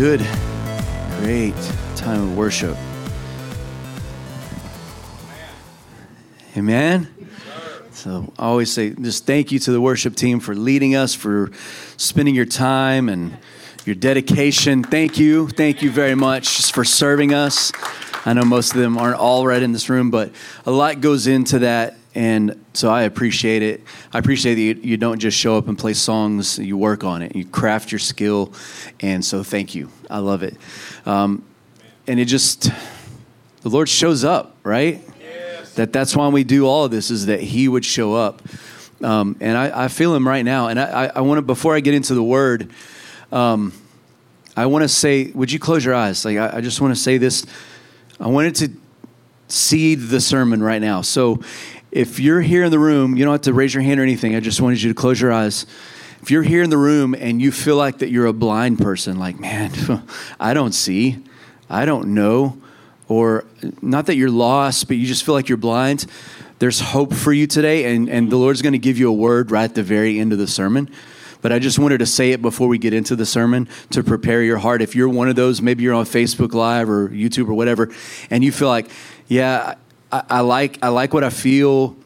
good. Great time of worship. Amen. So I always say just thank you to the worship team for leading us, for spending your time and your dedication. Thank you. Thank you very much for serving us. I know most of them aren't all right in this room, but a lot goes into that. And so I appreciate it. I appreciate that you, you don't just show up and play songs, you work on it, you craft your skill. And so thank you. I love it. Um, and it just, the Lord shows up, right? Yes. That that's why we do all of this, is that He would show up. Um, and I, I, feel Him right now. And I, I, I want to, before I get into the Word, um, I want to say, would you close your eyes? Like, I, I just want to say this. I wanted to seed the sermon right now. So if you're here in the room, you don't have to raise your hand or anything. I just wanted you to close your eyes. If you're here in the room and you feel like that you're a blind person, like, man, I don't see, I don't know, or not that you're lost, but you just feel like you're blind, there's hope for you today, and, and the Lord's going to give you a word right at the very end of the sermon. But I just wanted to say it before we get into the sermon to prepare your heart. If you're one of those, maybe you're on Facebook Live or YouTube or whatever, and you feel like, yeah, I, I, like I like what I feel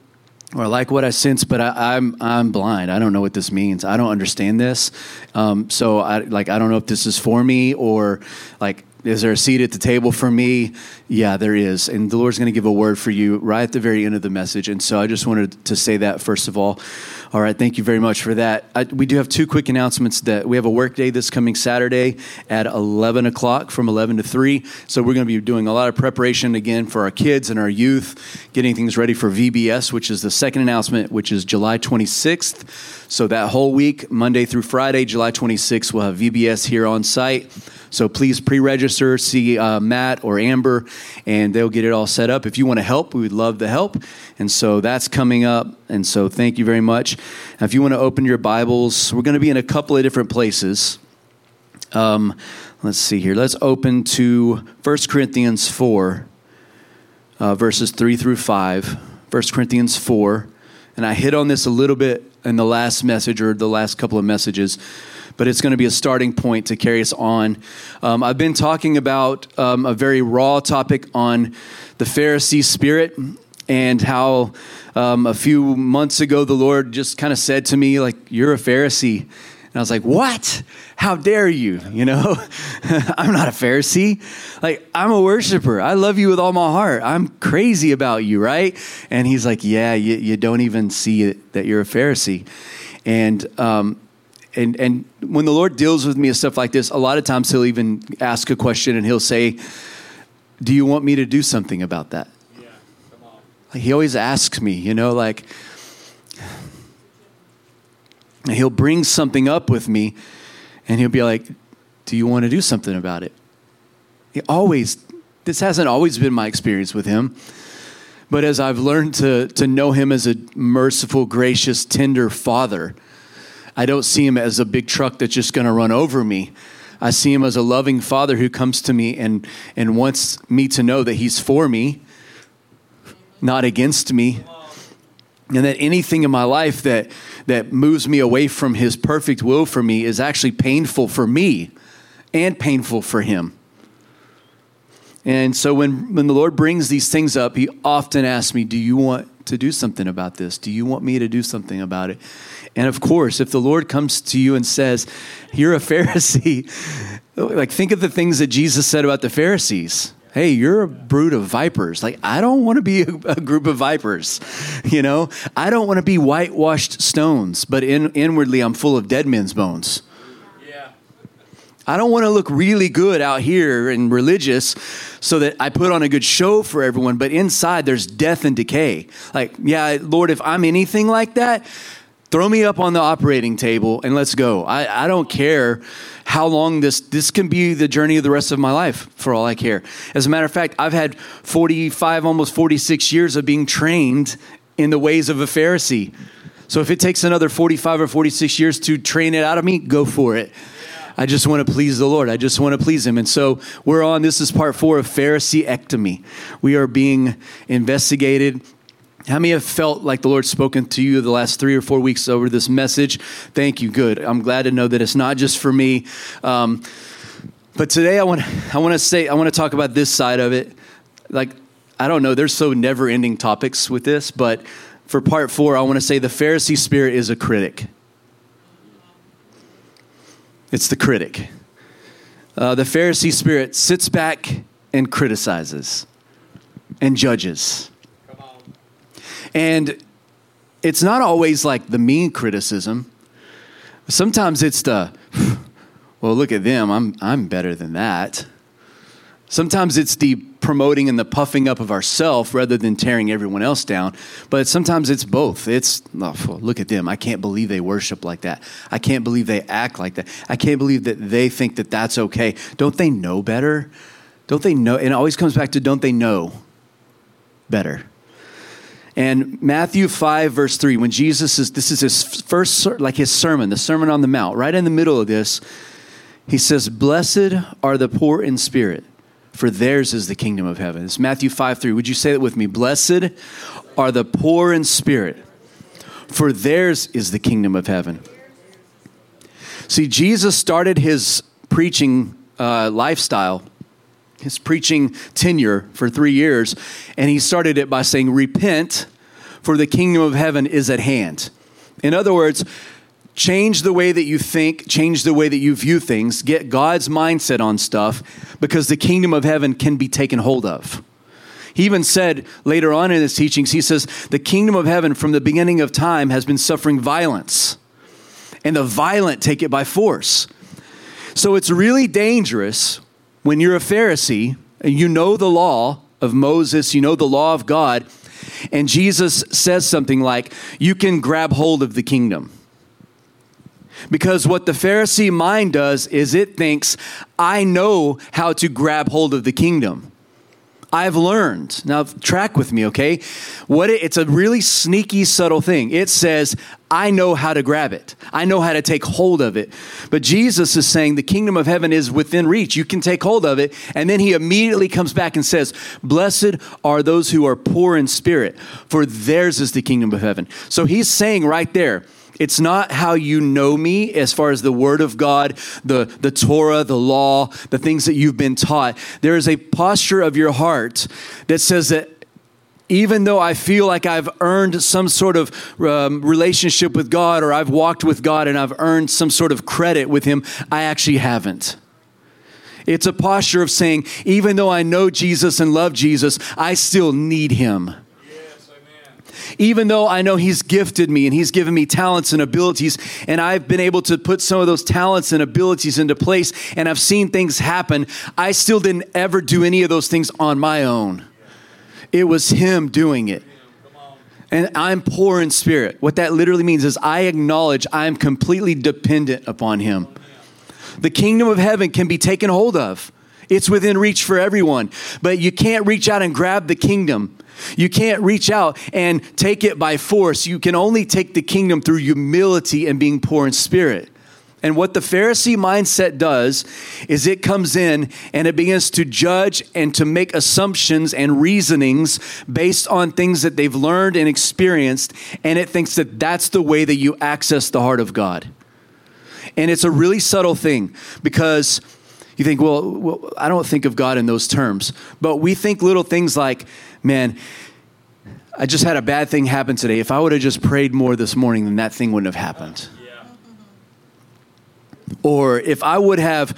or I like what I sense, but I, am I'm, I'm blind. I don't know what this means. I don't understand this. Um, so I like I don't know if this is for me or like is there a seat at the table for me? Yeah, there is. And the Lord's going to give a word for you right at the very end of the message. And so I just wanted to say that first of all. All right, thank you very much for that. I, we do have two quick announcements that we have a work day this coming Saturday at 11 o'clock from 11 to 3. So we're going to be doing a lot of preparation again for our kids and our youth, getting things ready for VBS, which is the second announcement, which is July 26th. So that whole week, Monday through Friday, July 26th, we'll have VBS here on site. So please pre register, see uh, Matt or Amber, and they'll get it all set up. If you want to help, we would love the help. And so that's coming up. And so thank you very much. Now, if you want to open your Bibles, we're going to be in a couple of different places. Um, let's see here. Let's open to 1 Corinthians 4, uh, verses 3 through 5. 1 Corinthians 4. And I hit on this a little bit in the last message or the last couple of messages but it's going to be a starting point to carry us on. Um, I've been talking about um, a very raw topic on the Pharisee spirit and how um, a few months ago the Lord just kind of said to me, like, you're a Pharisee. And I was like, what? How dare you? You know, I'm not a Pharisee. Like, I'm a worshiper. I love you with all my heart. I'm crazy about you, right? And he's like, yeah, you, you don't even see it, that you're a Pharisee. And um, and and when the Lord deals with me and stuff like this, a lot of times He'll even ask a question and He'll say, "Do you want me to do something about that?" Yeah, come on. He always asks me, you know, like And he'll bring something up with me, and He'll be like, "Do you want to do something about it?" He always. This hasn't always been my experience with Him. But as I've learned to, to know him as a merciful, gracious, tender father, I don't see him as a big truck that's just going to run over me. I see him as a loving father who comes to me and, and wants me to know that he's for me, not against me. And that anything in my life that, that moves me away from his perfect will for me is actually painful for me and painful for him. And so when, when the Lord brings these things up, he often asks me, Do you want to do something about this? Do you want me to do something about it? And of course, if the Lord comes to you and says, You're a Pharisee, like think of the things that Jesus said about the Pharisees. Hey, you're a brood of vipers. Like, I don't want to be a, a group of vipers. You know, I don't want to be whitewashed stones, but in, inwardly, I'm full of dead men's bones. Yeah. I don't want to look really good out here and religious so that I put on a good show for everyone, but inside there's death and decay. Like, yeah, Lord, if I'm anything like that, throw me up on the operating table and let's go. I, I don't care how long this this can be the journey of the rest of my life for all I care. As a matter of fact, I've had 45 almost 46 years of being trained in the ways of a Pharisee. So if it takes another 45 or 46 years to train it out of me, go for it. I just want to please the Lord. I just want to please Him. And so we're on, this is part four of Pharisee ectomy. We are being investigated How many have felt like the Lord's spoken to you the last three or four weeks over this message? Thank you. Good. I'm glad to know that it's not just for me. Um, but today I want I want to say I want to talk about this side of it. Like I don't know, there's so never-ending topics with this, but for part 4 I want to say the Pharisee spirit is a critic. It's the critic. Uh, the Pharisee spirit sits back and criticizes and judges. And it's not always like the mean criticism. Sometimes it's the, well, look at them, I'm, I'm better than that. Sometimes it's the promoting and the puffing up of ourself rather than tearing everyone else down. But sometimes it's both. It's, oh, look at them. I can't believe they worship like that. I can't believe they act like that. I can't believe that they think that that's okay. Don't they know better? Don't they know? And it always comes back to don't they know better? And Matthew 5, verse 3, when Jesus is, this is his first, like his sermon, the Sermon on the Mount, right in the middle of this, he says, Blessed are the poor in spirit, for theirs is the kingdom of heaven. It's Matthew 5, 3. Would you say that with me? Blessed are the poor in spirit, for theirs is the kingdom of heaven. See, Jesus started his preaching uh, lifestyle his preaching tenure for three years, and he started it by saying, Repent, for the kingdom of heaven is at hand. In other words, change the way that you think, change the way that you view things, get God's mindset on stuff, because the kingdom of heaven can be taken hold of. He even said later on in his teachings, he says, The kingdom of heaven from the beginning of time has been suffering violence, and the violent take it by force. So it's really dangerous when you're a Pharisee and you know the law of Moses, you know the law of God, and Jesus says something like, You can grab hold of the kingdom. Because what the Pharisee mind does is it thinks, I know how to grab hold of the kingdom. I've learned. Now, track with me, okay? What it, it's a really sneaky, subtle thing. It says, I know how to grab it. I know how to take hold of it. But Jesus is saying the kingdom of heaven is within reach. You can take hold of it. And then he immediately comes back and says, Blessed are those who are poor in spirit, for theirs is the kingdom of heaven. So he's saying right there, it's not how you know me as far as the word of God, the, the Torah, the law, the things that you've been taught. There is a posture of your heart that says that even though I feel like I've earned some sort of um, relationship with God or I've walked with God and I've earned some sort of credit with Him, I actually haven't. It's a posture of saying, even though I know Jesus and love Jesus, I still need Him even though I know He's gifted me and He's given me talents and abilities, and I've been able to put some of those talents and abilities into place, and I've seen things happen, I still didn't ever do any of those things on my own. It was Him doing it. And I'm poor in spirit. What that literally means is I acknowledge I am completely dependent upon Him. The kingdom of heaven can be taken hold of. It's within reach for everyone, but you can't reach out and grab the kingdom you can't reach out and take it by force. You can only take the kingdom through humility and being poor in spirit. And what the Pharisee mindset does is it comes in and it begins to judge and to make assumptions and reasonings based on things that they've learned and experienced. And it thinks that that's the way that you access the heart of God. And it's a really subtle thing because you think, well, well I don't think of God in those terms. But we think little things like, man, I just had a bad thing happen today. If I would have just prayed more this morning, then that thing wouldn't have happened. Yeah. Or if I would have,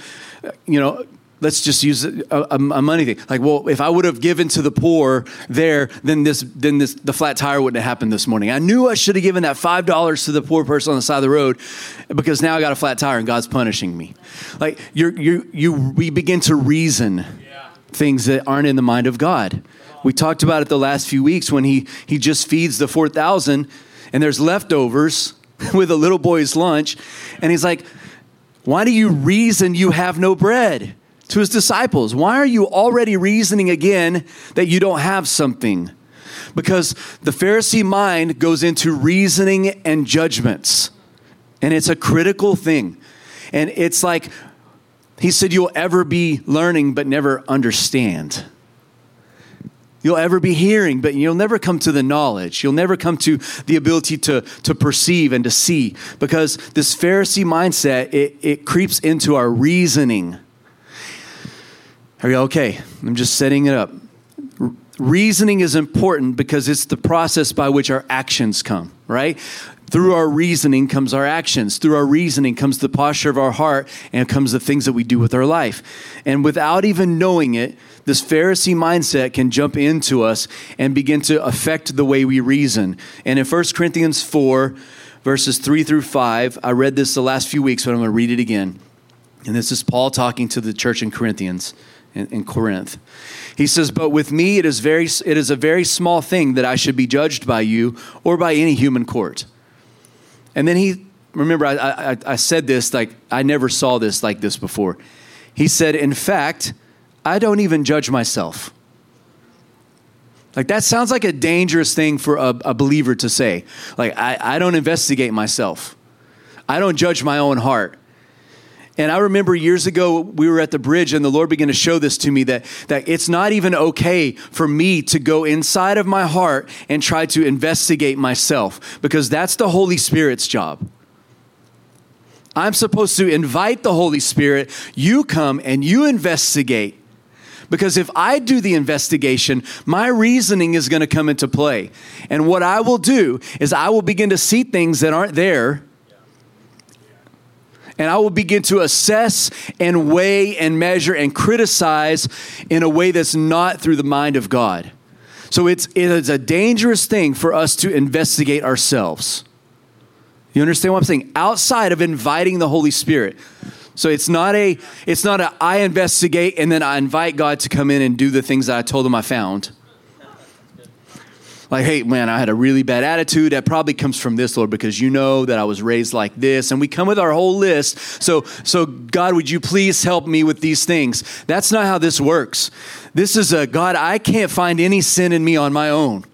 you know, let's just use a, a, a, money thing. Like, well, if I would have given to the poor there, then this, then this, the flat tire wouldn't have happened this morning. I knew I should have given that five dollars to the poor person on the side of the road, because now I got a flat tire and God's punishing me. Like, you you you we begin to reason things that aren't in the mind of God. We talked about it the last few weeks when he, he just feeds the 4,000 and there's leftovers with a little boy's lunch. And he's like, Why do you reason you have no bread? To his disciples, why are you already reasoning again that you don't have something? Because the Pharisee mind goes into reasoning and judgments. And it's a critical thing. And it's like, he said, You'll ever be learning but never understand. You'll ever be hearing, but you'll never come to the knowledge. You'll never come to the ability to, to perceive and to see because this Pharisee mindset, it, it creeps into our reasoning. Are you okay? I'm just setting it up. Reasoning is important because it's the process by which our actions come, right? Through our reasoning comes our actions. Through our reasoning comes the posture of our heart and comes the things that we do with our life. And without even knowing it, this Pharisee mindset can jump into us and begin to affect the way we reason. And in 1 Corinthians 4, verses 3 through 5, I read this the last few weeks, but I'm going to read it again. And this is Paul talking to the church in Corinthians, in, in Corinth. He says, But with me it is, very, it is a very small thing that I should be judged by you or by any human court. And then he, remember, I, I, I said this like, I never saw this like this before. He said, In fact, I don't even judge myself. Like, that sounds like a dangerous thing for a, a believer to say. Like, I, I don't investigate myself, I don't judge my own heart. And I remember years ago, we were at the bridge, and the Lord began to show this to me that, that it's not even okay for me to go inside of my heart and try to investigate myself, because that's the Holy Spirit's job. I'm supposed to invite the Holy Spirit. You come and you investigate. Because if I do the investigation, my reasoning is going to come into play. And what I will do is I will begin to see things that aren't there and I will begin to assess and weigh and measure and criticize in a way that's not through the mind of God. So it's, it is a dangerous thing for us to investigate ourselves. You understand what I'm saying? Outside of inviting the Holy Spirit. So it's not a it's not a I investigate and then I invite God to come in and do the things that I told him I found like, hey, man, I had a really bad attitude. That probably comes from this, Lord, because you know that I was raised like this. And we come with our whole list. So, so God, would you please help me with these things? That's not how this works. This is a God, I can't find any sin in me on my own.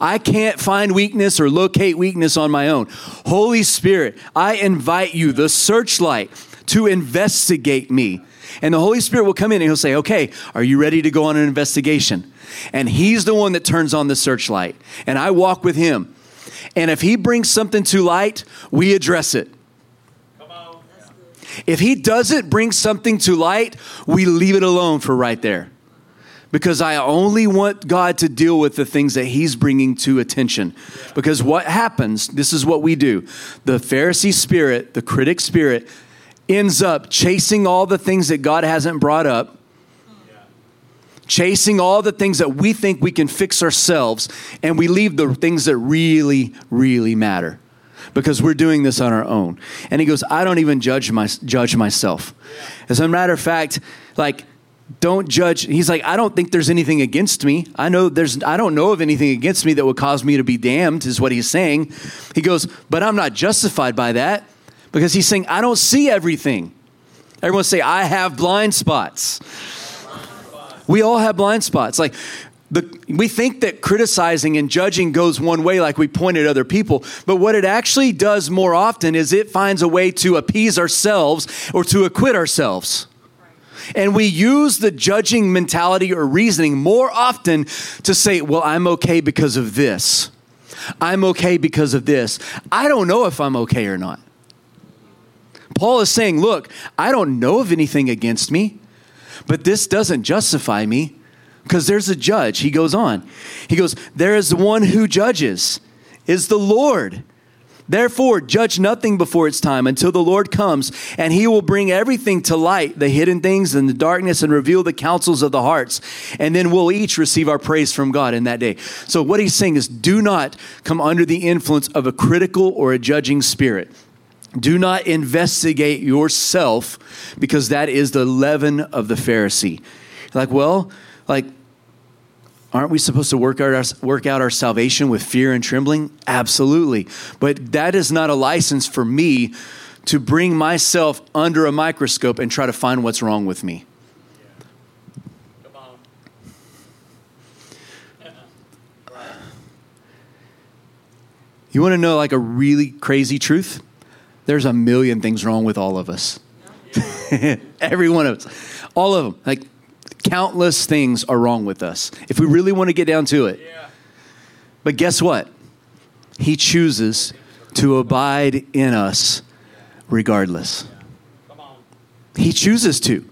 I can't find weakness or locate weakness on my own. Holy Spirit, I invite you, the searchlight, to investigate me. And the Holy Spirit will come in and he'll say, Okay, are you ready to go on an investigation? And he's the one that turns on the searchlight. And I walk with him. And if he brings something to light, we address it. If he doesn't bring something to light, we leave it alone for right there. Because I only want God to deal with the things that he's bringing to attention. Because what happens, this is what we do. The Pharisee spirit, the critic spirit, ends up chasing all the things that God hasn't brought up chasing all the things that we think we can fix ourselves, and we leave the things that really, really matter because we're doing this on our own. And he goes, I don't even judge my judge myself. As a matter of fact, like don't judge. He's like, I don't think there's anything against me. I know there's I don't know of anything against me that would cause me to be damned, is what he's saying. He goes, but I'm not justified by that. Because he's saying, I don't see everything. Everyone say, I have blind spots. We all have blind spots. Like, the, we think that criticizing and judging goes one way, like we point at other people. But what it actually does more often is it finds a way to appease ourselves or to acquit ourselves. And we use the judging mentality or reasoning more often to say, well, I'm okay because of this. I'm okay because of this. I don't know if I'm okay or not. Paul is saying, look, I don't know of anything against me. But this doesn't justify me because there's a judge. He goes on. He goes, There is one who judges, is the Lord. Therefore, judge nothing before its time until the Lord comes, and he will bring everything to light, the hidden things and the darkness, and reveal the counsels of the hearts. And then we'll each receive our praise from God in that day. So, what he's saying is do not come under the influence of a critical or a judging spirit. Do not investigate yourself because that is the leaven of the Pharisee. Like, well, like, aren't we supposed to work out, our, work out our salvation with fear and trembling? Absolutely. But that is not a license for me to bring myself under a microscope and try to find what's wrong with me. You want to know like a really crazy truth? There's a million things wrong with all of us. Every one of us. All of them. Like Countless things are wrong with us if we really want to get down to it. But guess what? He chooses to abide in us regardless. He chooses to.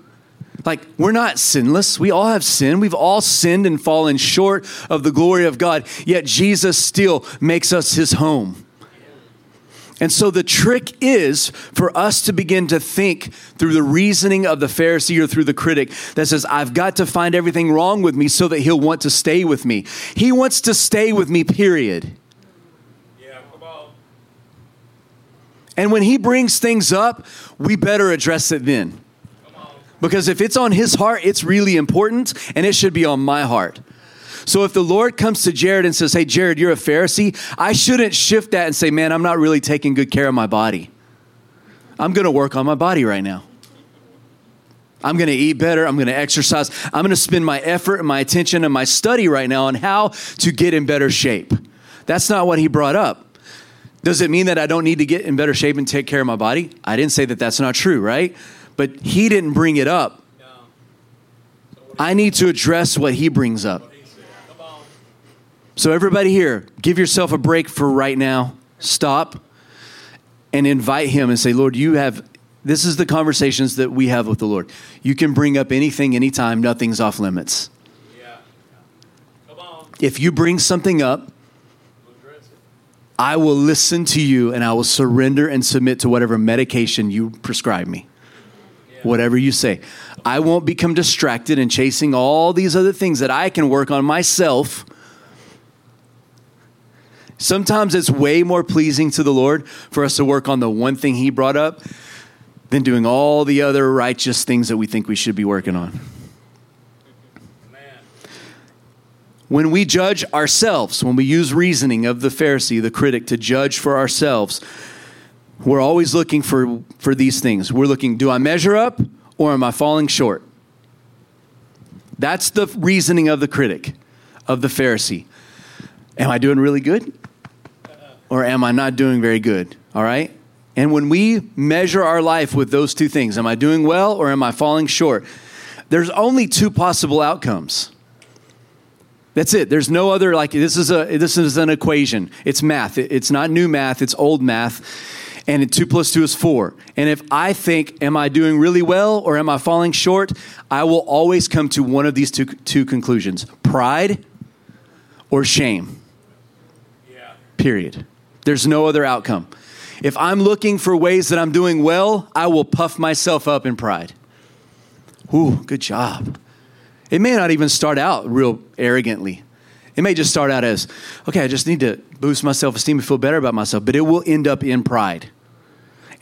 Like, we're not sinless. We all have sin. We've all sinned and fallen short of the glory of God, yet Jesus still makes us his home. And so the trick is for us to begin to think through the reasoning of the Pharisee or through the critic that says, I've got to find everything wrong with me so that he'll want to stay with me. He wants to stay with me, period. Yeah, come on. And when he brings things up, we better address it then. Because if it's on his heart, it's really important and it should be on my heart. So if the Lord comes to Jared and says, Hey, Jared, you're a Pharisee, I shouldn't shift that and say, Man, I'm not really taking good care of my body. I'm going to work on my body right now. I'm going to eat better. I'm going to exercise. I'm going to spend my effort and my attention and my study right now on how to get in better shape. That's not what he brought up. Does it mean that I don't need to get in better shape and take care of my body? I didn't say that that's not true, right? But he didn't bring it up. I need to address what he brings up. So, everybody here, give yourself a break for right now. Stop and invite Him and say, Lord, you have, this is the conversations that we have with the Lord. You can bring up anything, anytime, nothing's off limits. Yeah. Come on. If you bring something up, I will listen to you and I will surrender and submit to whatever medication you prescribe me. Yeah. Whatever you say. I won't become distracted and chasing all these other things that I can work on myself Sometimes it's way more pleasing to the Lord for us to work on the one thing He brought up than doing all the other righteous things that we think we should be working on. When we judge ourselves, when we use reasoning of the Pharisee, the critic, to judge for ourselves, we're always looking for, for these things. We're looking, do I measure up or am I falling short? That's the reasoning of the critic, of the Pharisee. Am I doing really good? Or am I not doing very good? All right? And when we measure our life with those two things, am I doing well or am I falling short? There's only two possible outcomes. That's it. There's no other like this is a this is an equation. It's math. it's not new math, it's old math. And 2 plus 2 is 4. And if I think, am I doing really well or am I falling short? I will always come to one of these two, two conclusions pride or shame. Yeah. Period. There's no other outcome. If I'm looking for ways that I'm doing well, I will puff myself up in pride. Ooh, good job. It may not even start out real arrogantly. It may just start out as, okay, I just need to boost my self esteem and feel better about myself, but it will end up in pride.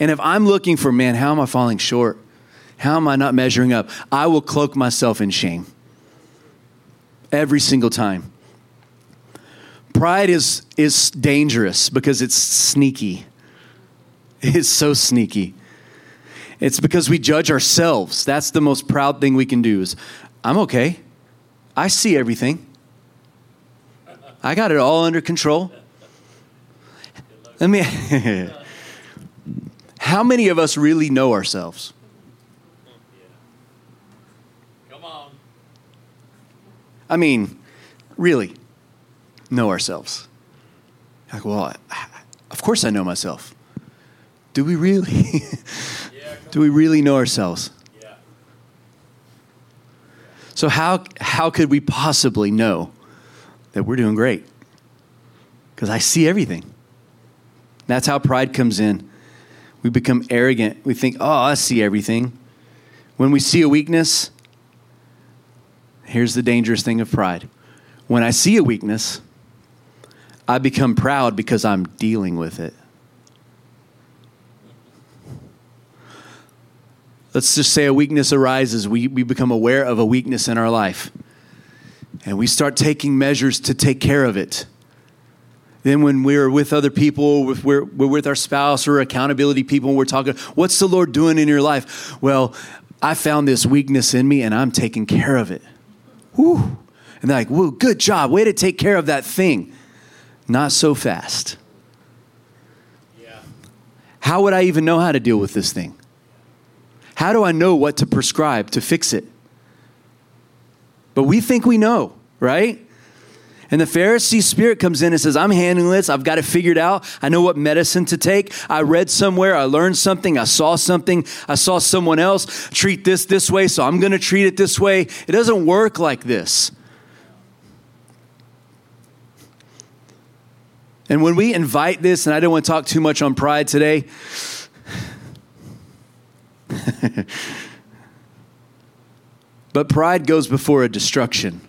And if I'm looking for, man, how am I falling short? How am I not measuring up? I will cloak myself in shame every single time. Pride is, is dangerous because it's sneaky. It's so sneaky. It's because we judge ourselves. That's the most proud thing we can do is I'm okay. I see everything. I got it all under control. Let me How many of us really know ourselves? Come on. I mean, really know ourselves. Like, well, of course I know myself. Do we really? Do we really know ourselves? Yeah. So how how could we possibly know that we're doing great? Because I see everything. That's how pride comes in. We become arrogant. We think, "Oh, I see everything." When we see a weakness, here's the dangerous thing of pride. When I see a weakness, I become proud because I'm dealing with it. Let's just say a weakness arises. We, we become aware of a weakness in our life. And we start taking measures to take care of it. Then, when we're with other people, if we're, we're with our spouse or accountability people, we're talking, what's the Lord doing in your life? Well, I found this weakness in me and I'm taking care of it. Whew. And they're like, whoa, good job. Way to take care of that thing. Not so fast. Yeah. How would I even know how to deal with this thing? How do I know what to prescribe to fix it? but we think we know, right? And the Pharisee spirit comes in and says, I'm handling this. I've got it figured out. I know what medicine to take. I read somewhere. I learned something. I saw something. I saw someone else treat this this way, so I'm going to treat it this way. It doesn't work like this. And when we invite this, and I don't want to talk too much on pride today, but pride goes before a destruction.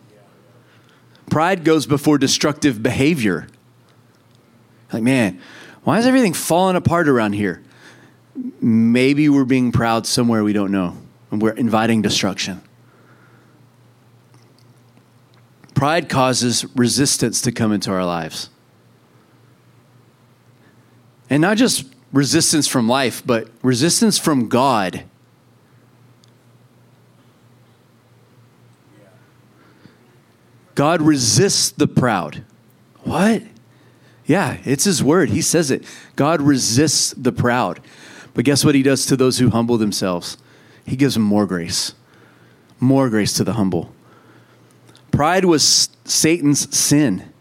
Pride goes before destructive behavior. Like, man, why is everything falling apart around here? Maybe we're being proud somewhere we don't know, and we're inviting destruction. Pride causes resistance to come into our lives. And not just resistance from life, but resistance from God. God resists the proud. What? Yeah, it's his word. He says it. God resists the proud. But guess what he does to those who humble themselves? He gives them more grace. More grace to the humble. Pride was Satan's sin.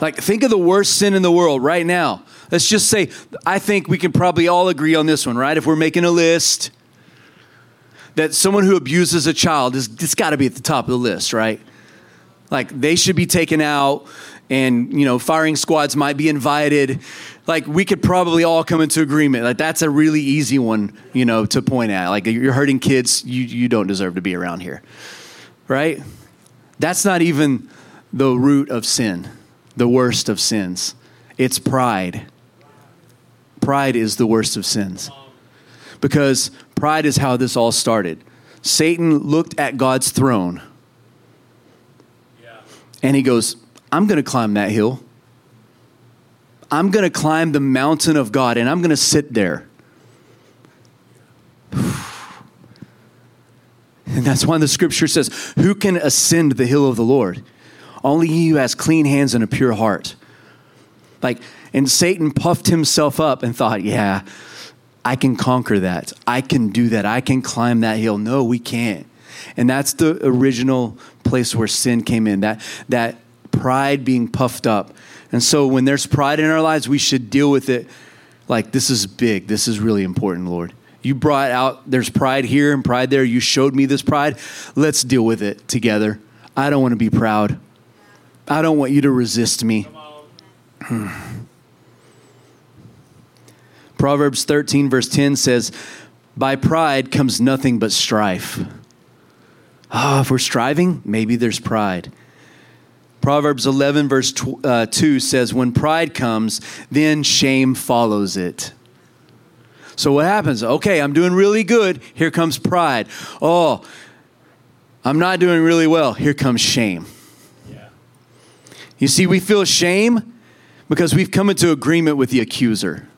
Like, think of the worst sin in the world right now. Let's just say, I think we can probably all agree on this one, right? If we're making a list, that someone who abuses a child is it's got to be at the top of the list, right? Like they should be taken out and you know firing squads might be invited like we could probably all come into agreement like that's a really easy one you know to point at like you're hurting kids you you don't deserve to be around here right that's not even the root of sin the worst of sins it's pride pride is the worst of sins because pride is how this all started. Satan looked at God's throne and he goes, I'm going to climb that hill. I'm going to climb the mountain of God and I'm going to sit there. And that's why the scripture says, Who can ascend the hill of the Lord? Only he who has clean hands and a pure heart. Like, and Satan puffed himself up and thought, Yeah, I can conquer that. I can do that. I can climb that hill. No, we can't. And that's the original place where sin came in. That that pride being puffed up. And so when there's pride in our lives, we should deal with it like this is big. This is really important, Lord. You brought out there's pride here and pride there. You showed me this pride. Let's deal with it together. I don't want to be proud. I don't want you to resist me. Proverbs 13, verse 10 says, By pride comes nothing but strife. Ah, oh, if we're striving, maybe there's pride. Proverbs 11, verse tw- uh, 2 says, When pride comes, then shame follows it. So what happens? Okay, I'm doing really good. Here comes pride. Oh, I'm not doing really well. Here comes shame. You see, we feel shame because we've come into agreement with the accuser.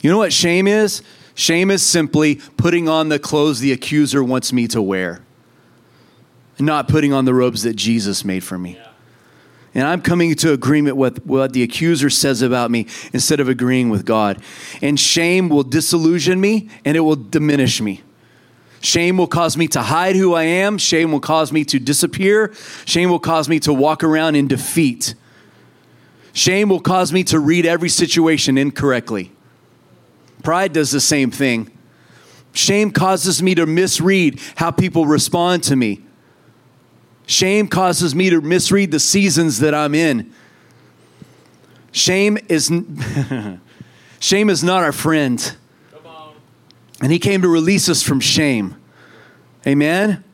You know what shame is? Shame is simply putting on the clothes the accuser wants me to wear, not putting on the robes that Jesus made for me. And I'm coming to agreement with what the accuser says about me instead of agreeing with God. And shame will disillusion me and it will diminish me. Shame will cause me to hide who I am. Shame will cause me to disappear. Shame will cause me to walk around in defeat. Shame will cause me to read every situation incorrectly. Pride does the same thing. Shame causes me to misread how people respond to me. Shame causes me to misread the seasons that I'm in. Shame is shame is not our friend. And he came to release us from shame. Amen.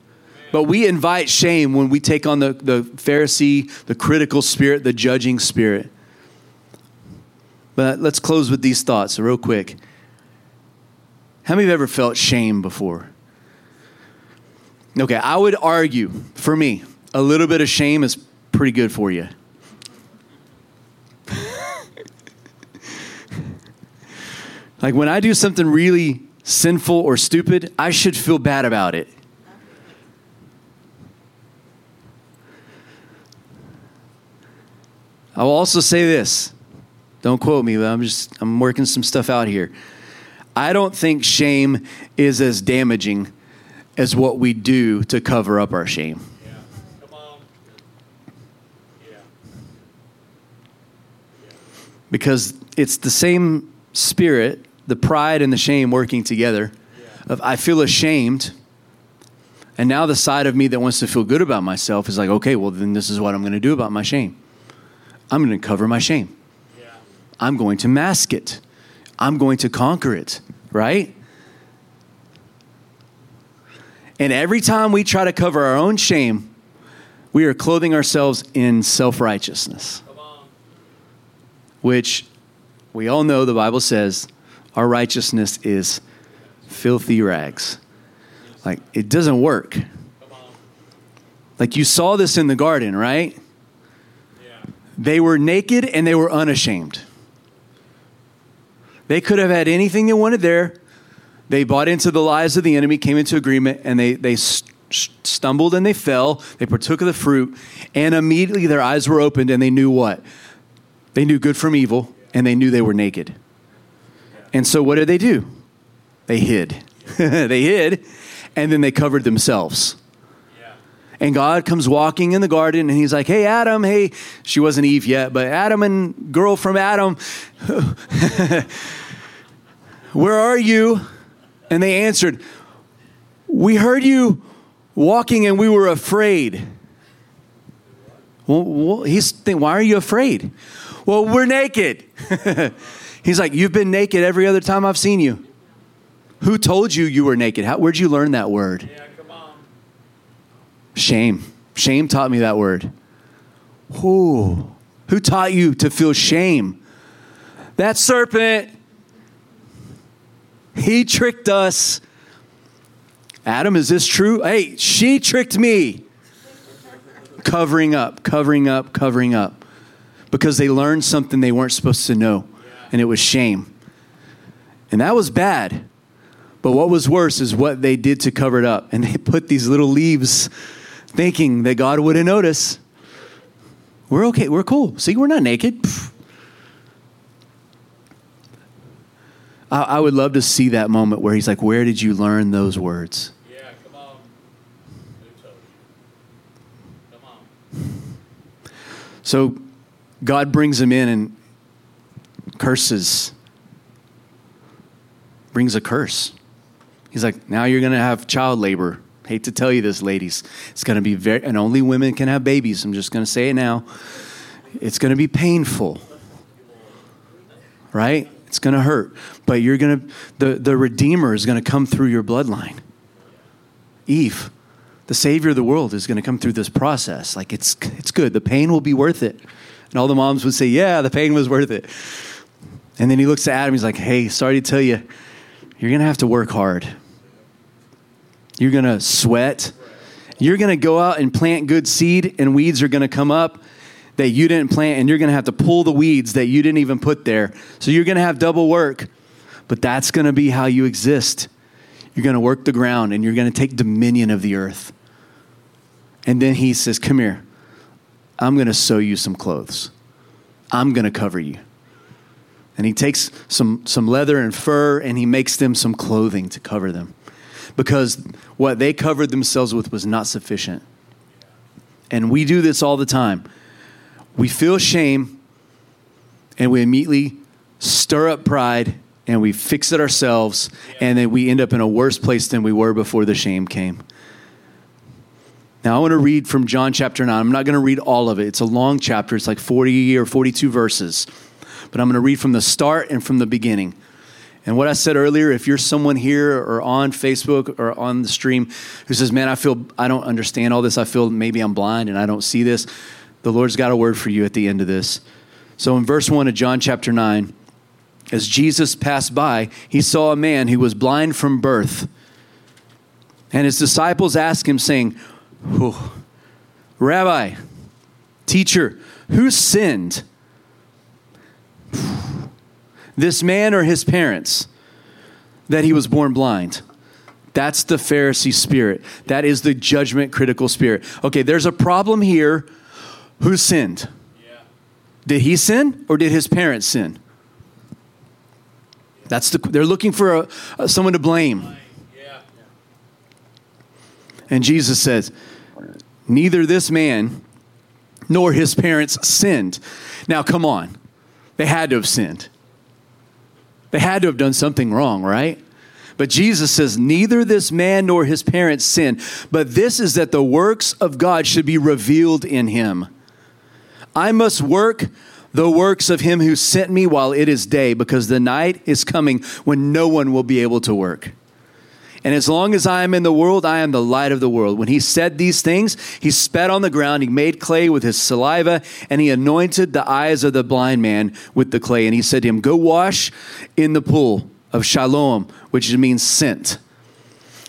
But we invite shame when we take on the, the Pharisee, the critical spirit, the judging spirit. But let's close with these thoughts real quick. How many have ever felt shame before? Okay, I would argue, for me, a little bit of shame is pretty good for you. like when I do something really sinful or stupid, I should feel bad about it. I will also say this. Don't quote me, but I'm just I'm working some stuff out here. I don't think shame is as damaging as what we do to cover up our shame. Because it's the same spirit, the pride and the shame working together. Of I feel ashamed. And now the side of me that wants to feel good about myself is like, okay, well then this is what I'm going to do about my shame. I'm going to cover my shame. Yeah. I'm going to mask it. I'm going to conquer it, right? And every time we try to cover our own shame, we are clothing ourselves in self righteousness, which we all know the Bible says our righteousness is filthy rags. Like, it doesn't work. Like, you saw this in the garden, right? Yeah. They were naked and they were unashamed. They could have had anything they wanted there. They bought into the lies of the enemy, came into agreement, and they, they st- stumbled and they fell. They partook of the fruit, and immediately their eyes were opened and they knew what? They knew good from evil, and they knew they were naked. And so what did they do? They hid. they hid, and then they covered themselves. Yeah. And God comes walking in the garden and he's like, Hey, Adam, hey, she wasn't Eve yet, but Adam and girl from Adam, where are you? And they answered, We heard you walking and we were afraid. Well, well he's thinking, Why are you afraid? Well, we're naked. he's like, You've been naked every other time I've seen you. Who told you you were naked? How, where'd you learn that word? Yeah. Come on. Shame. Shame taught me that word. Who? Who taught you to feel shame? That serpent. He tricked us. Adam, is this true? Hey, she tricked me. Covering up, covering up, covering up. Because they learned something they weren't supposed to know, and it was shame. And that was bad. But what was worse is what they did to cover it up. And they put these little leaves thinking that God wouldn't notice. We're okay. We're cool. See, we're not naked. Pfft. I, I would love to see that moment where he's like, Where did you learn those words? Yeah. Come on. Come on. So God brings him in and curses, brings a curse. He's like, Now you're going to have child labor. Hate to tell you this, ladies. It's going to be very, and only women can have babies. I'm just going to say it now. It's going to be painful, right? It's going to hurt. But you're going to, the, the Redeemer is going to come through your bloodline. Eve, the Savior of the world, is going to come through this process. Like, it's, it's good. The pain will be worth it. And all the moms would say, Yeah, the pain was worth it. And then he looks at Adam. He's like, Hey, sorry to tell you, you're going to have to work hard. You're going to sweat. You're going to go out and plant good seed, and weeds are going to come up that you didn't plant, and you're going to have to pull the weeds that you didn't even put there. So you're going to have double work, but that's going to be how you exist. You're going to work the ground, and you're going to take dominion of the earth. And then he says, Come here. I'm going to sew you some clothes. I'm going to cover you. And he takes some, some leather and fur and he makes them some clothing to cover them because what they covered themselves with was not sufficient. And we do this all the time. We feel shame and we immediately stir up pride and we fix it ourselves and then we end up in a worse place than we were before the shame came. Now, I want to read from John chapter 9. I'm not going to read all of it. It's a long chapter, it's like 40 or 42 verses. But I'm going to read from the start and from the beginning. And what I said earlier, if you're someone here or on Facebook or on the stream who says, Man, I feel I don't understand all this, I feel maybe I'm blind and I don't see this, the Lord's got a word for you at the end of this. So in verse 1 of John chapter 9, as Jesus passed by, he saw a man who was blind from birth. And his disciples asked him, saying, "Oh, Rabbi, teacher, who sinned? This man or his parents that he was born blind? That's the Pharisee spirit. That is the judgment critical spirit. Okay, there's a problem here. Who sinned? Yeah. Did he sin or did his parents sin? That's the, they're looking for a, a, someone to blame. Yeah. And Jesus says, Neither this man nor his parents sinned. Now, come on. They had to have sinned. They had to have done something wrong, right? But Jesus says, Neither this man nor his parents sinned, but this is that the works of God should be revealed in him. I must work the works of him who sent me while it is day, because the night is coming when no one will be able to work. And as long as I am in the world, I am the light of the world. When he said these things, he spat on the ground, he made clay with his saliva, and he anointed the eyes of the blind man with the clay. And he said to him, Go wash in the pool of Siloam, which means sent.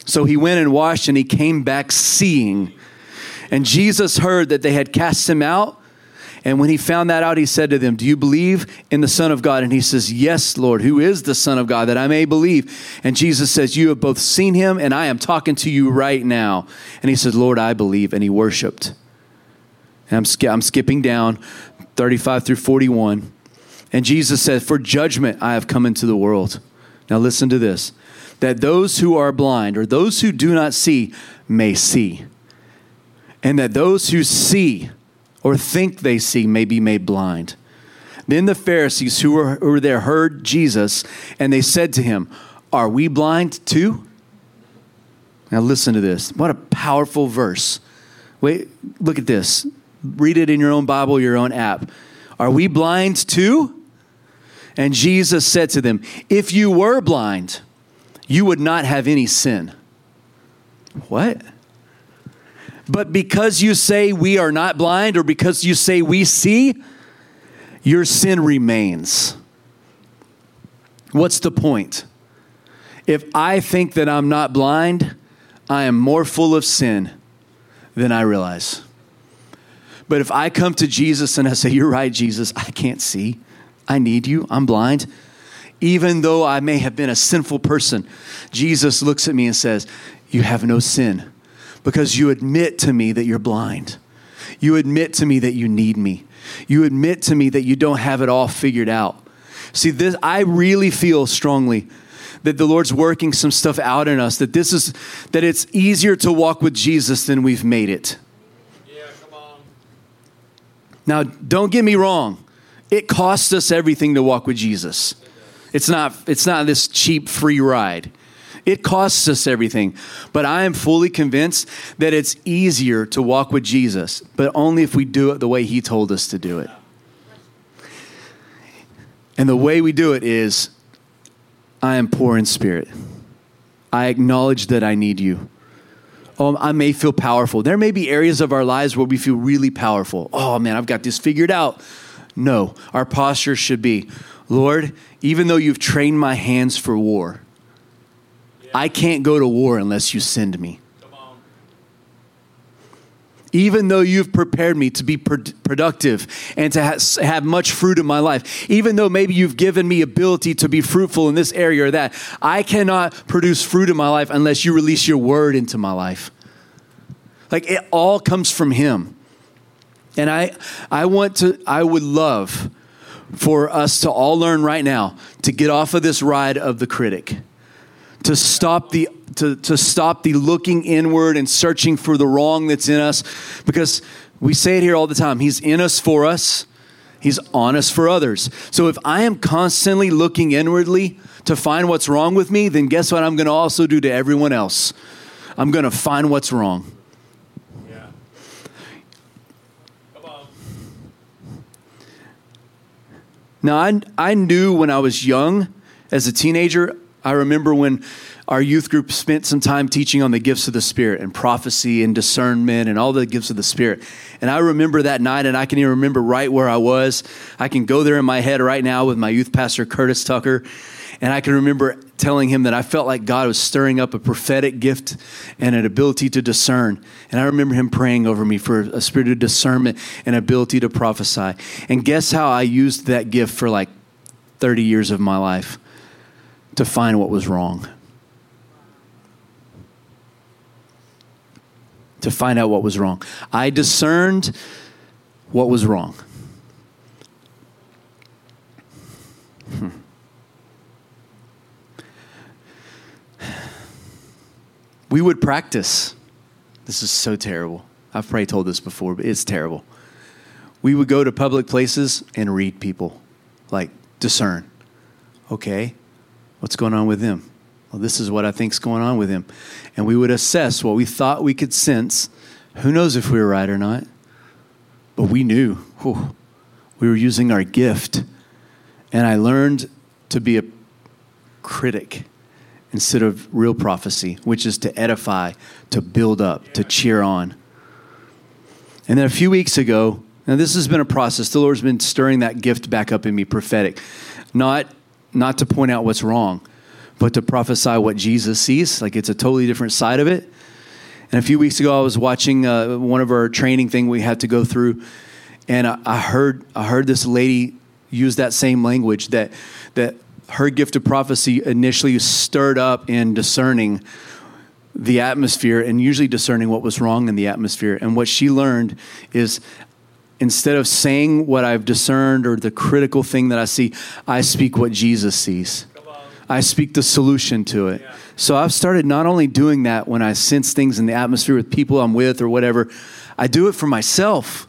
So he went and washed, and he came back seeing. And Jesus heard that they had cast him out. And when he found that out, he said to them, Do you believe in the Son of God? And he says, Yes, Lord, who is the Son of God, that I may believe? And Jesus says, You have both seen him, and I am talking to you right now. And he says, Lord, I believe. And he worshiped. And I'm, sk- I'm skipping down 35 through 41. And Jesus said, For judgment I have come into the world. Now listen to this that those who are blind, or those who do not see, may see. And that those who see, or think they see may be made blind. Then the Pharisees who were, who were there heard Jesus, and they said to him, Are we blind too? Now listen to this. What a powerful verse. Wait, look at this. Read it in your own Bible, your own app. Are we blind too? And Jesus said to them, If you were blind, you would not have any sin. What? But because you say we are not blind, or because you say we see, your sin remains. What's the point? If I think that I'm not blind, I am more full of sin than I realize. But if I come to Jesus and I say, You're right, Jesus, I can't see, I need you, I'm blind. Even though I may have been a sinful person, Jesus looks at me and says, You have no sin because you admit to me that you're blind. You admit to me that you need me. You admit to me that you don't have it all figured out. See, this I really feel strongly that the Lord's working some stuff out in us, that this is that it's easier to walk with Jesus than we've made it. Yeah, come on. Now, don't get me wrong. It costs us everything to walk with Jesus. It's not it's not this cheap free ride. It costs us everything. But I am fully convinced that it's easier to walk with Jesus, but only if we do it the way he told us to do it. And the way we do it is I am poor in spirit. I acknowledge that I need you. Oh, I may feel powerful. There may be areas of our lives where we feel really powerful. Oh man, I've got this figured out. No, our posture should be Lord, even though you've trained my hands for war, I can't go to war unless you send me. Even though you've prepared me to be pro- productive and to ha- have much fruit in my life, even though maybe you've given me ability to be fruitful in this area or that, I cannot produce fruit in my life unless you release your word into my life. Like it all comes from Him. And I, I want to, I would love for us to all learn right now to get off of this ride of the critic to stop the to, to stop the looking inward and searching for the wrong that's in us. Because we say it here all the time he's in us for us. He's on us for others. So if i am constantly looking inwardly to find what's wrong with me then guess what i'm going to also do to everyone else? I'm going to find what's wrong. Yeah. Come on. Now, I, I knew when I was young, as a teenager, I remember when our youth group spent some time teaching on the gifts of the Spirit and prophecy and discernment and all the gifts of the Spirit. And I remember that night, and I can even remember right where I was. I can go there in my head right now with my youth pastor, Curtis Tucker. And I can remember telling him that I felt like God was stirring up a prophetic gift and an ability to discern. And I remember him praying over me for a spirit of discernment and ability to prophesy. And guess how I used that gift for like 30 years of my life? to find what was wrong, to find out what was wrong. I discerned what was wrong. Hmm. We would practice. This is so terrible. I've probably told this before, but it's terrible. We would go to public places and read people, like discern. Okay, what's going on with them? Well, this is what I think's going on with him. And we would assess what we thought we could sense. Who knows if we were right or not? But we knew. Whew, we were using our gift. And I learned to be a critic instead of real prophecy, which is to edify, to build up, to cheer on. And then a few weeks ago, now this has been a process. The Lord's been stirring that gift back up in me, prophetic. Not, not to point out what's wrong, but to prophesy what Jesus sees. Like it's a totally different side of it. And a few weeks ago, I was watching uh, one of our training thing we had to go through, and I, I heard I heard this lady use that same language that that her gift of prophecy initially stirred up in discerning the atmosphere and usually discerning what was wrong in the atmosphere. And what she learned is instead of saying what I've discerned or the critical thing that I see, I speak what Jesus sees. I speak the solution to it. So I've started not only doing that when I sense things in the atmosphere with people I'm with or whatever, I do it for myself.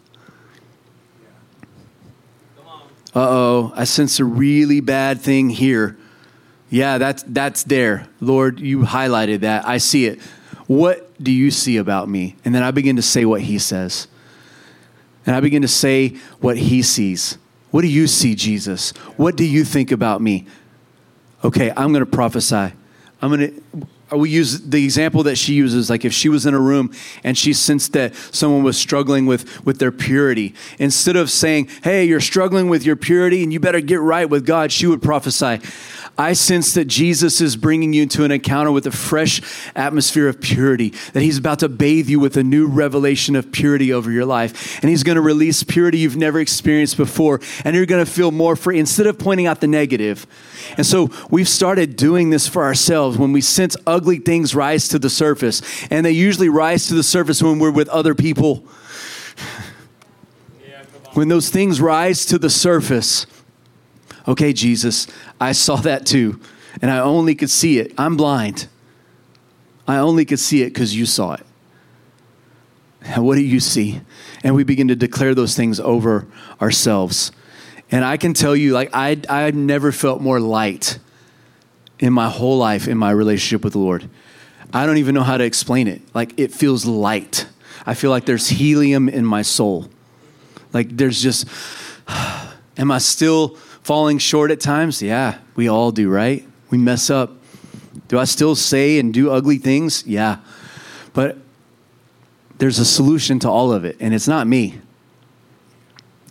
Uh oh, I sense a really bad thing here. Yeah, that's, that's there. Lord, you highlighted that. I see it. What do you see about me? And then I begin to say what he says. And I begin to say what he sees. What do you see, Jesus? What do you think about me? Okay, I'm going to prophesy. I'm going to uh, we use the example that she uses like if she was in a room and she sensed that someone was struggling with with their purity instead of saying hey you're struggling with your purity and you better get right with god she would prophesy I sense that Jesus is bringing you into an encounter with a fresh atmosphere of purity, that He's about to bathe you with a new revelation of purity over your life. And He's going to release purity you've never experienced before. And you're going to feel more free instead of pointing out the negative. And so we've started doing this for ourselves when we sense ugly things rise to the surface. And they usually rise to the surface when we're with other people. when those things rise to the surface, okay, Jesus, I saw that too, and I only could see it. I'm blind. I only could see it because you saw it. And what do you see? And we begin to declare those things over ourselves. And I can tell you, like, I, I never felt more light in my whole life in my relationship with the Lord. I don't even know how to explain it. Like, it feels light. I feel like there's helium in my soul. Like, there's just, am I still falling short at times? Yeah, we all do, right? We mess up. Do I still say and do ugly things? Yeah. But there's a solution to all of it, and it's not me.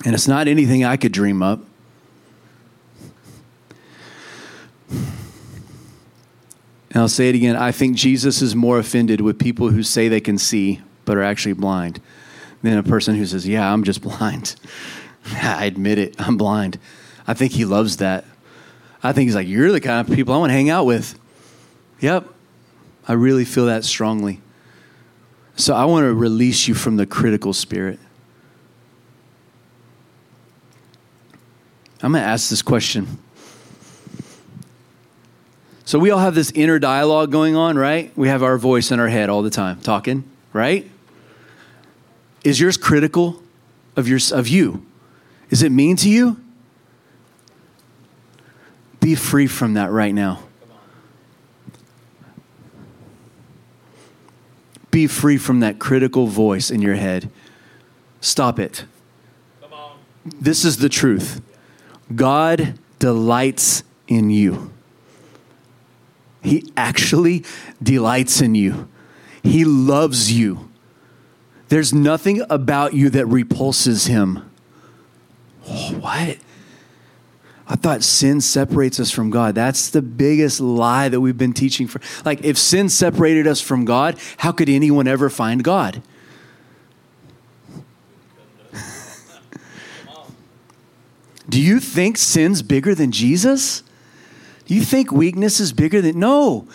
And it's not anything I could dream up. And I'll say it again. I think Jesus is more offended with people who say they can see but are actually blind than a person who says, Yeah, I'm just blind. I admit it, I'm blind. I think he loves that. I think he's like, You're the kind of people I want to hang out with. Yep. I really feel that strongly. So I want to release you from the critical spirit. I'm going to ask this question. So we all have this inner dialogue going on, right? We have our voice in our head all the time talking, right? Is yours critical of your of you? Is it mean to you? Be free from that right now. Be free from that critical voice in your head. Stop it. This is the truth. God delights in you. He actually delights in you. He loves you. There's nothing about you that repulses him. What? I thought sin separates us from God. That's the biggest lie that we've been teaching for. Like, if sin separated us from God, how could anyone ever find God? Do you think sin's bigger than Jesus? Do you think weakness is bigger than. No.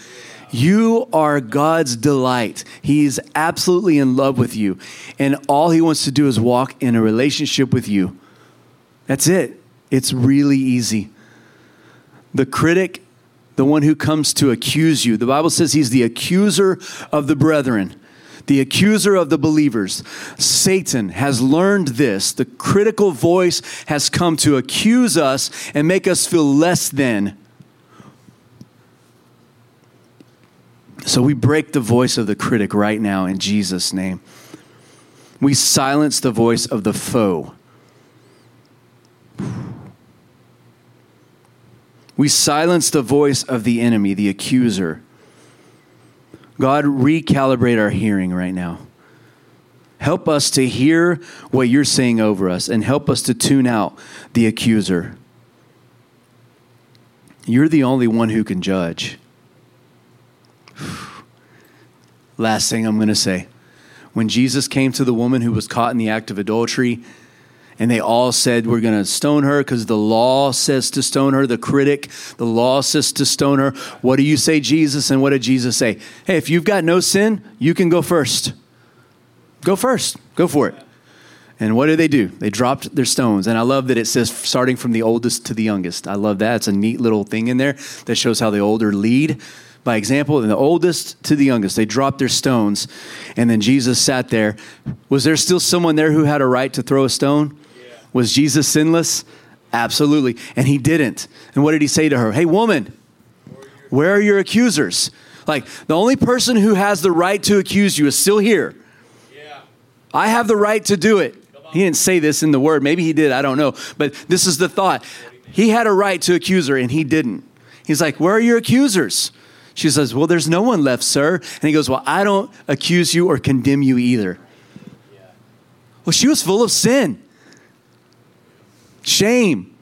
You are God's delight. He's absolutely in love with you. And all he wants to do is walk in a relationship with you. That's it. It's really easy. The critic, the one who comes to accuse you. The Bible says he's the accuser of the brethren, the accuser of the believers. Satan has learned this. The critical voice has come to accuse us and make us feel less than. So we break the voice of the critic right now in Jesus' name. We silence the voice of the foe. We silence the voice of the enemy, the accuser. God, recalibrate our hearing right now. Help us to hear what you're saying over us and help us to tune out the accuser. You're the only one who can judge. Last thing I'm going to say. When Jesus came to the woman who was caught in the act of adultery, and they all said, We're going to stone her because the law says to stone her. The critic, the law says to stone her. What do you say, Jesus? And what did Jesus say? Hey, if you've got no sin, you can go first. Go first. Go for it. And what did they do? They dropped their stones. And I love that it says starting from the oldest to the youngest. I love that. It's a neat little thing in there that shows how the older lead by example, and the oldest to the youngest. They dropped their stones. And then Jesus sat there. Was there still someone there who had a right to throw a stone? Was Jesus sinless? Absolutely. And he didn't. And what did he say to her? Hey, woman, where are your accusers? Like, the only person who has the right to accuse you is still here. Yeah. I have the right to do it. He didn't say this in the word. Maybe he did. I don't know. But this is the thought. He had a right to accuse her, and he didn't. He's like, Where are your accusers? She says, Well, there's no one left, sir. And he goes, Well, I don't accuse you or condemn you either. Well, she was full of sin. Shame.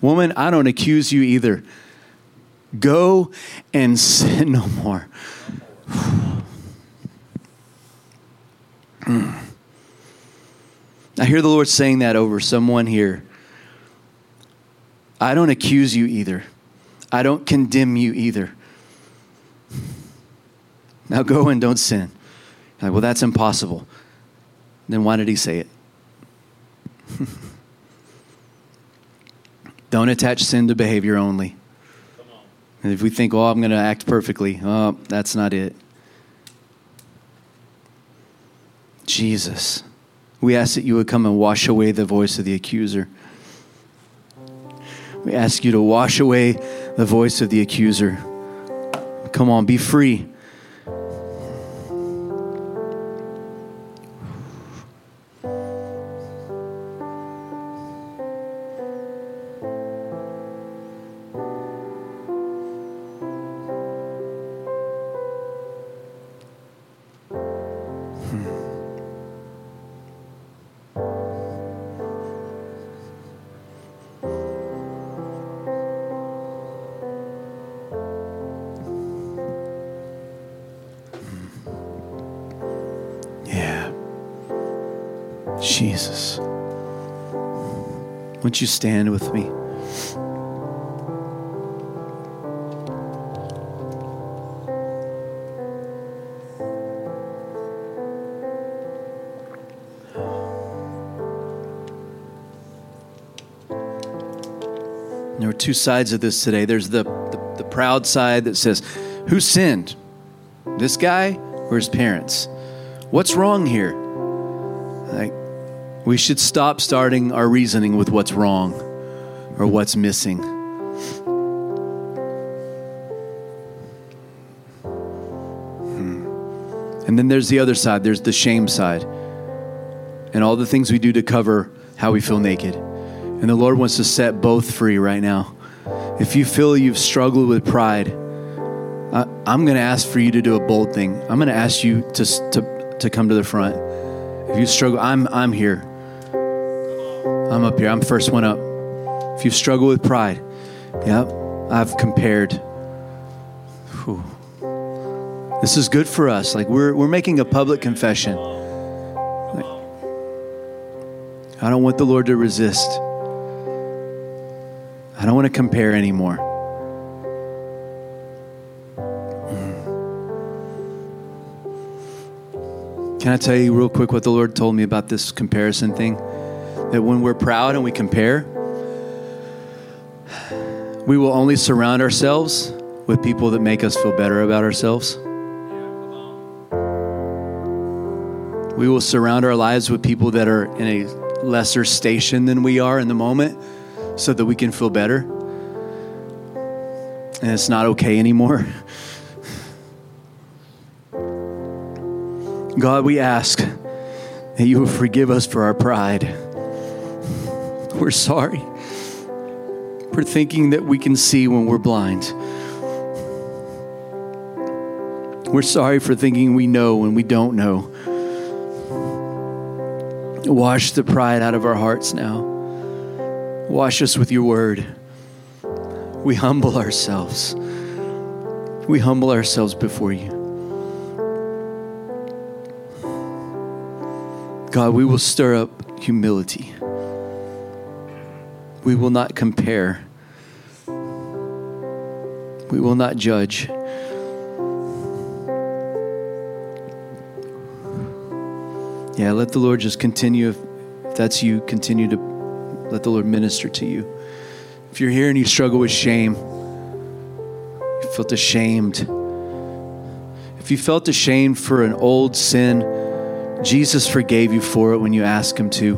Woman, I don't accuse you either. Go and sin no more. I hear the Lord saying that over someone here. I don't accuse you either. I don't condemn you either. Now go and don't sin. Like, well, that's impossible. Then why did he say it? don't attach sin to behavior only. And if we think, oh, I'm going to act perfectly, oh, that's not it. Jesus, we ask that you would come and wash away the voice of the accuser. We ask you to wash away the voice of the accuser. Come on, be free. Jesus. Won't you stand with me? There are two sides of this today. There's the, the, the proud side that says, Who sinned? This guy or his parents? What's wrong here? We should stop starting our reasoning with what's wrong or what's missing. Hmm. And then there's the other side, there's the shame side, and all the things we do to cover how we feel naked. And the Lord wants to set both free right now. If you feel you've struggled with pride, I, I'm going to ask for you to do a bold thing. I'm going to ask you to, to, to come to the front. If you struggle, I'm, I'm here. I'm up here. I'm first one up. If you struggle with pride, yep, I've compared. Whew. This is good for us. Like we're, we're making a public confession. Like, I don't want the Lord to resist. I don't want to compare anymore. Can I tell you real quick what the Lord told me about this comparison thing? That when we're proud and we compare, we will only surround ourselves with people that make us feel better about ourselves. We will surround our lives with people that are in a lesser station than we are in the moment so that we can feel better. And it's not okay anymore. God, we ask that you will forgive us for our pride. We're sorry for thinking that we can see when we're blind. We're sorry for thinking we know when we don't know. Wash the pride out of our hearts now. Wash us with your word. We humble ourselves. We humble ourselves before you. God, we will stir up humility. We will not compare. We will not judge. Yeah, let the Lord just continue. If that's you, continue to let the Lord minister to you. If you're here and you struggle with shame, you felt ashamed. If you felt ashamed for an old sin, Jesus forgave you for it when you asked Him to.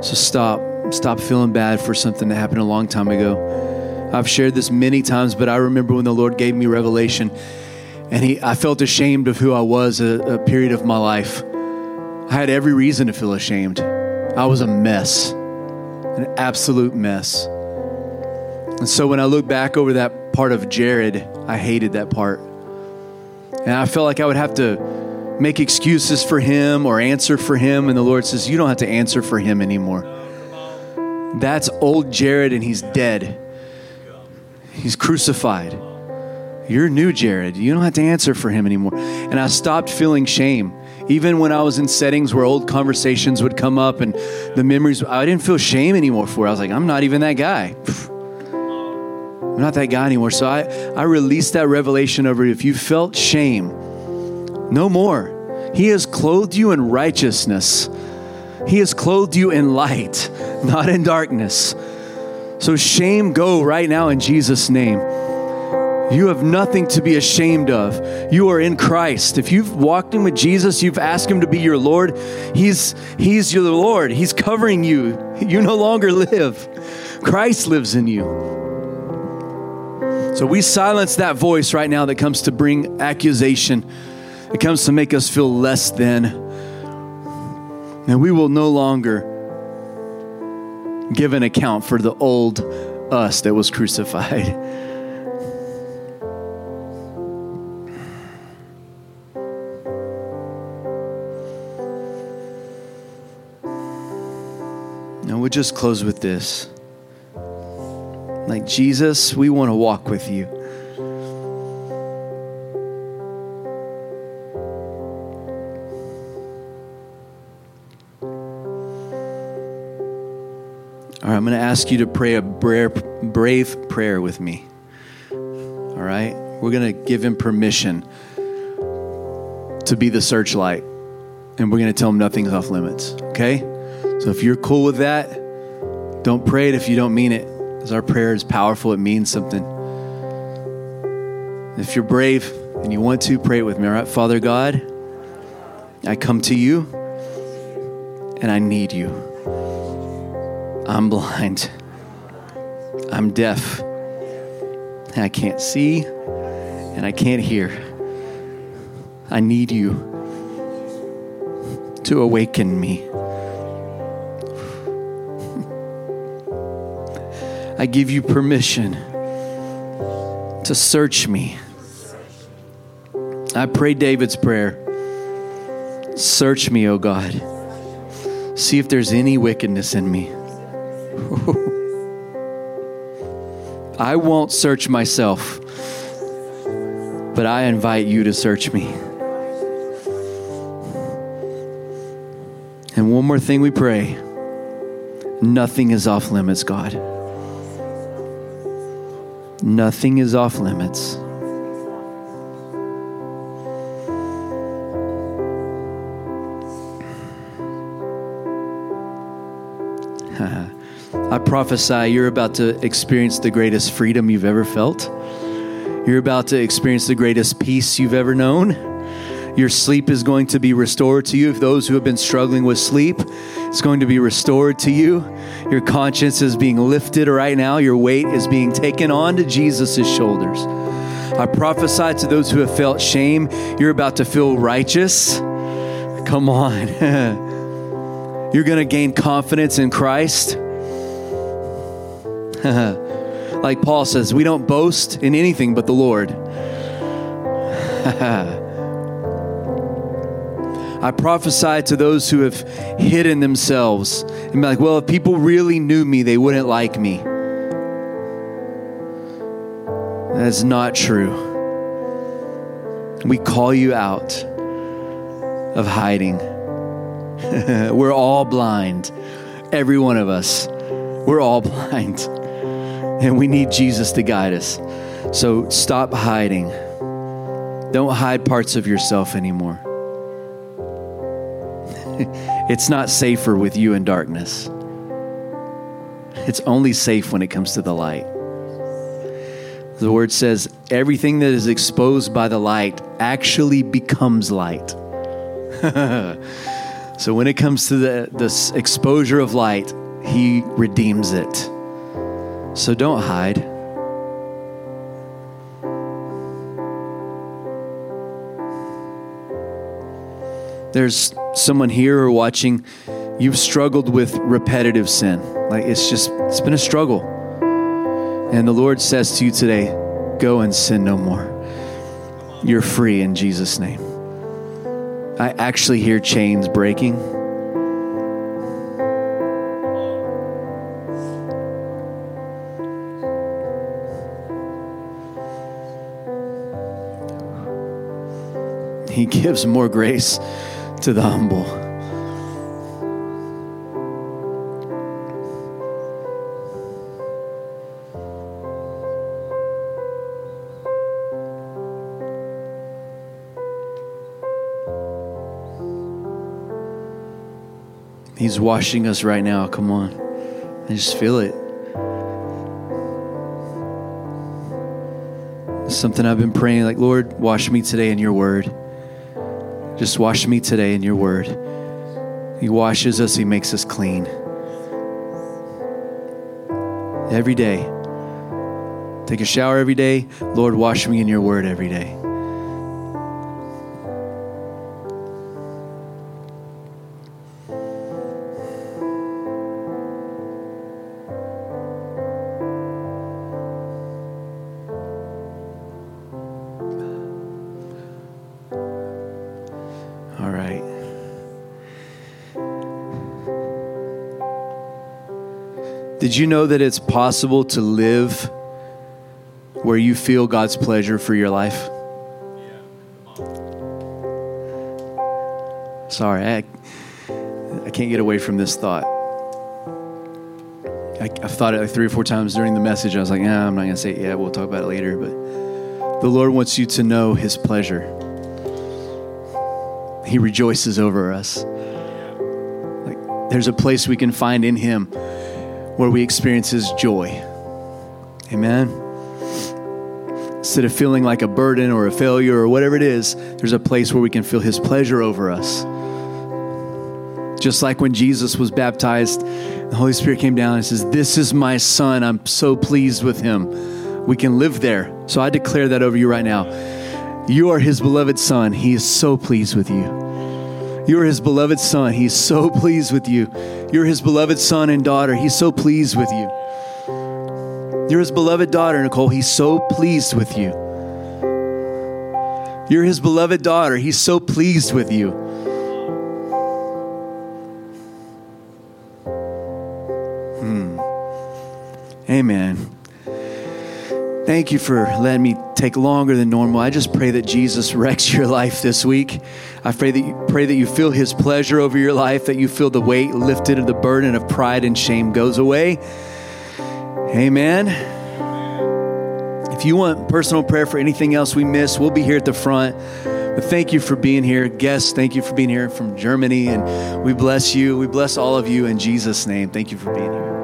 So stop. Stop feeling bad for something that happened a long time ago. I've shared this many times, but I remember when the Lord gave me revelation and he, I felt ashamed of who I was a, a period of my life. I had every reason to feel ashamed. I was a mess, an absolute mess. And so when I look back over that part of Jared, I hated that part. And I felt like I would have to make excuses for him or answer for him. And the Lord says, You don't have to answer for him anymore. That's old Jared, and he's dead. He's crucified. You're new, Jared. You don't have to answer for him anymore. And I stopped feeling shame. Even when I was in settings where old conversations would come up and the memories, I didn't feel shame anymore for it. I was like, I'm not even that guy. I'm not that guy anymore. So I, I released that revelation over you. If you felt shame, no more. He has clothed you in righteousness. He has clothed you in light, not in darkness. So shame go right now in Jesus' name. You have nothing to be ashamed of. You are in Christ. If you've walked in with Jesus, you've asked him to be your Lord, he's he's your Lord. He's covering you. You no longer live. Christ lives in you. So we silence that voice right now that comes to bring accusation. It comes to make us feel less than. And we will no longer give an account for the old us that was crucified. And we'll just close with this. Like, Jesus, we want to walk with you. All right, I'm going to ask you to pray a brave, prayer with me. All right? We're going to give him permission to be the searchlight, and we're going to tell him nothing's off limits. Okay? So if you're cool with that, don't pray it if you don't mean it, because our prayer is powerful. It means something. If you're brave and you want to, pray it with me. All right? Father God, I come to you, and I need you. I'm blind. I'm deaf. And I can't see and I can't hear. I need you to awaken me. I give you permission to search me. I pray David's prayer Search me, O God. See if there's any wickedness in me. I won't search myself, but I invite you to search me. And one more thing we pray nothing is off limits, God. Nothing is off limits. I prophesy you're about to experience the greatest freedom you've ever felt. You're about to experience the greatest peace you've ever known. Your sleep is going to be restored to you. If those who have been struggling with sleep, it's going to be restored to you. Your conscience is being lifted right now. Your weight is being taken onto Jesus' shoulders. I prophesy to those who have felt shame, you're about to feel righteous. Come on. you're going to gain confidence in Christ. like Paul says, we don't boast in anything but the Lord. I prophesy to those who have hidden themselves and be like, well, if people really knew me, they wouldn't like me. That's not true. We call you out of hiding. We're all blind. Every one of us. We're all blind. And we need Jesus to guide us. So stop hiding. Don't hide parts of yourself anymore. it's not safer with you in darkness. It's only safe when it comes to the light. The word says everything that is exposed by the light actually becomes light. so when it comes to the this exposure of light, he redeems it. So don't hide. There's someone here or watching, you've struggled with repetitive sin. Like it's just, it's been a struggle. And the Lord says to you today, go and sin no more. You're free in Jesus' name. I actually hear chains breaking. He gives more grace to the humble. He's washing us right now. Come on. I just feel it. Something I've been praying like, Lord, wash me today in your word. Just wash me today in your word. He washes us, He makes us clean. Every day. Take a shower every day. Lord, wash me in your word every day. Did you know that it's possible to live where you feel God's pleasure for your life? Sorry, I, I can't get away from this thought. I, I've thought it like three or four times during the message. I was like, yeah, I'm not going to say it yet. We'll talk about it later. But the Lord wants you to know His pleasure. He rejoices over us. Like there's a place we can find in Him where we experience His joy. Amen. Instead of feeling like a burden or a failure or whatever it is, there's a place where we can feel His pleasure over us. Just like when Jesus was baptized, the Holy Spirit came down and says, This is my Son. I'm so pleased with Him. We can live there. So I declare that over you right now. You are His beloved Son. He is so pleased with you. You are his beloved son. He's so pleased with you. You're his beloved son and daughter. He's so pleased with you. You're his beloved daughter, Nicole. He's so pleased with you. You're his beloved daughter. He's so pleased with you. Hmm. Amen. Thank you for letting me take longer than normal. I just pray that Jesus wrecks your life this week. I pray that you pray that you feel his pleasure over your life, that you feel the weight lifted and the burden of pride and shame goes away. Amen. If you want personal prayer for anything else we miss, we'll be here at the front. But thank you for being here. Guests, thank you for being here from Germany. And we bless you. We bless all of you in Jesus' name. Thank you for being here.